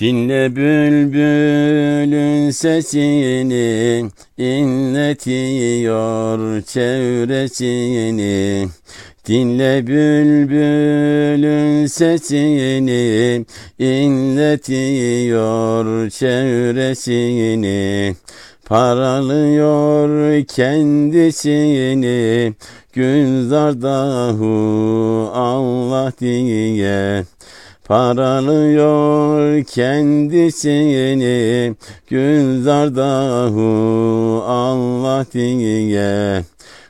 Dinle bülbülün sesini inletiyor çevresini. Dinle bülbülün sesini inletiyor çevresini. Paralıyor kendisini Gülzardahu Allah diye Paralıyor kendisini Gülzardahu Allah diye.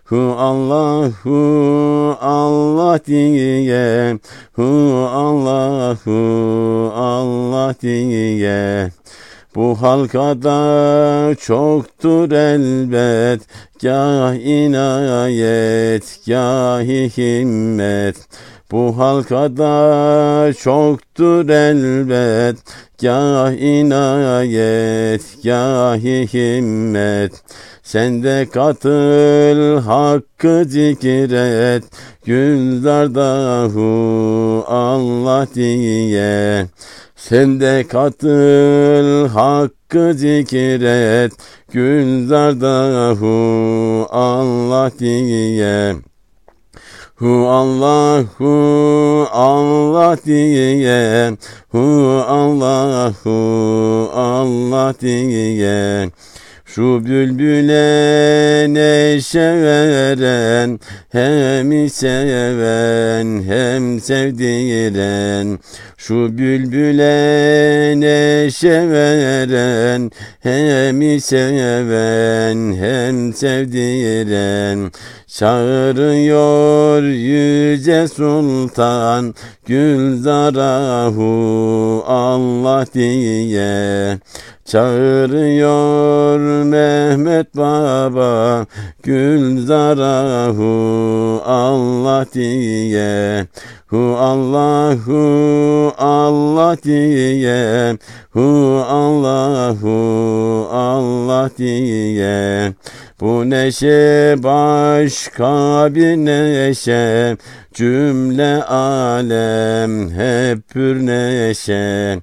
Hu Allahu Allah diye. Hu Allahu Allah diye. Bu halkada çoktur elbet Gah inayet, gahi himmet Bu halkada çoktur elbet. Gah inayet, gahi himmet. Sen de katıl hakkı zikret. Gülzardahu Allah diye. Sen de katıl hakkı zikret. Gülzardahu Allah diye Hu Allahu Allah diye Hu Allahu Allah diye şu bülbüle neşe veren Hem seven hem sevdiren. Şu bülbüle neşe veren Hem seven hem sevdiren. Çağırıyor yüce sultan Gülzarahu Allah diye Çağırıyor Mehmet Baba Gülzarahu Allah diye. Hu Allahu Allah diye. Hu Allahu Allah diye bu neşe başka bir neşe Cümle alem hep pür neşe.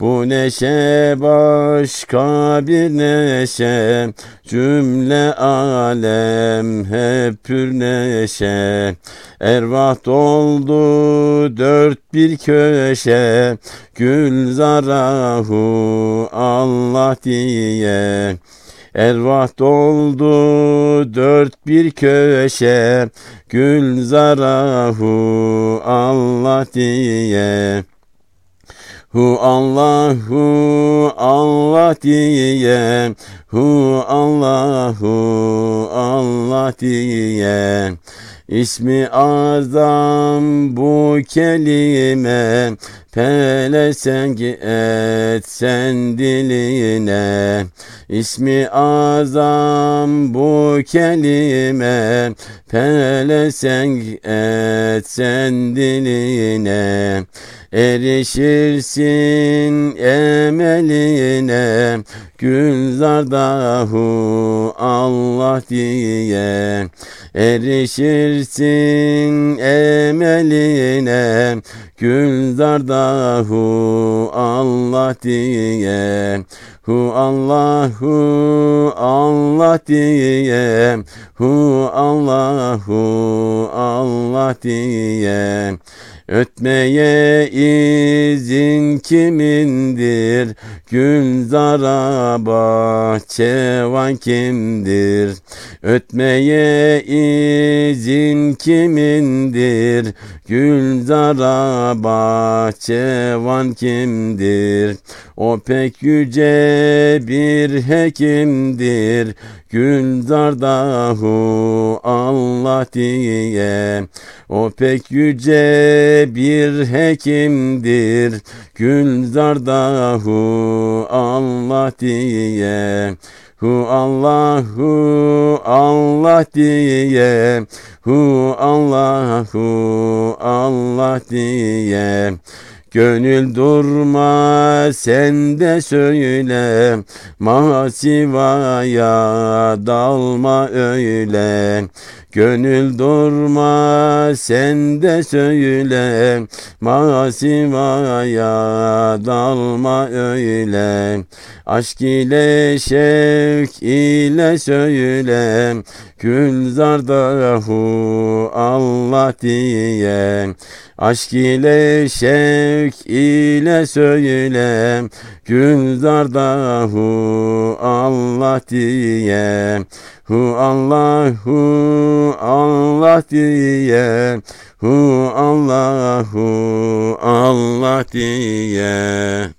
Bu neşe başka bir neşe Cümle alem hep pür neşe. Ervah doldu dört bir köşe Gülzarahu Allah diye Ervah doldu dört bir köşe Gülzarahu Allah diye. Hu Allahu Allah diye Hu Allahu Allah diye. İsmi azam bu kelime Pelesenk etsen diline İsmi azam bu kelime Pelesenk etsen diline. Erişirsin emeline Gülzardahu Allah diye. Erişirsin emeline Gülzardahu Allah diye Hu Allahu Allah diye Hu Allahu Allah diye Ötmeye izin kimindir? Gülzara bahçevan kimdir? Ötmeye izin kimindir? Gülzara bahçevan kimdir? O pek yüce bir hekimdir. Gülzardahu Allah diye O pek yüce bir hekimdir Gülzardahu Allah diye Hu Allahu Allah diye. Hu Allahu Allah diye. Gönül durma sen de söyle. Masivaya dalma öyle Gönül durma sen de söyle Masivaya dalma öyle. Aşk ile şevk ile söyle Gülzardahu Allah diye. Aşk ile şevk ile söyle Gülzardahu Allah diye Hu Allahu Allah diye. Hu Allahu Allah diye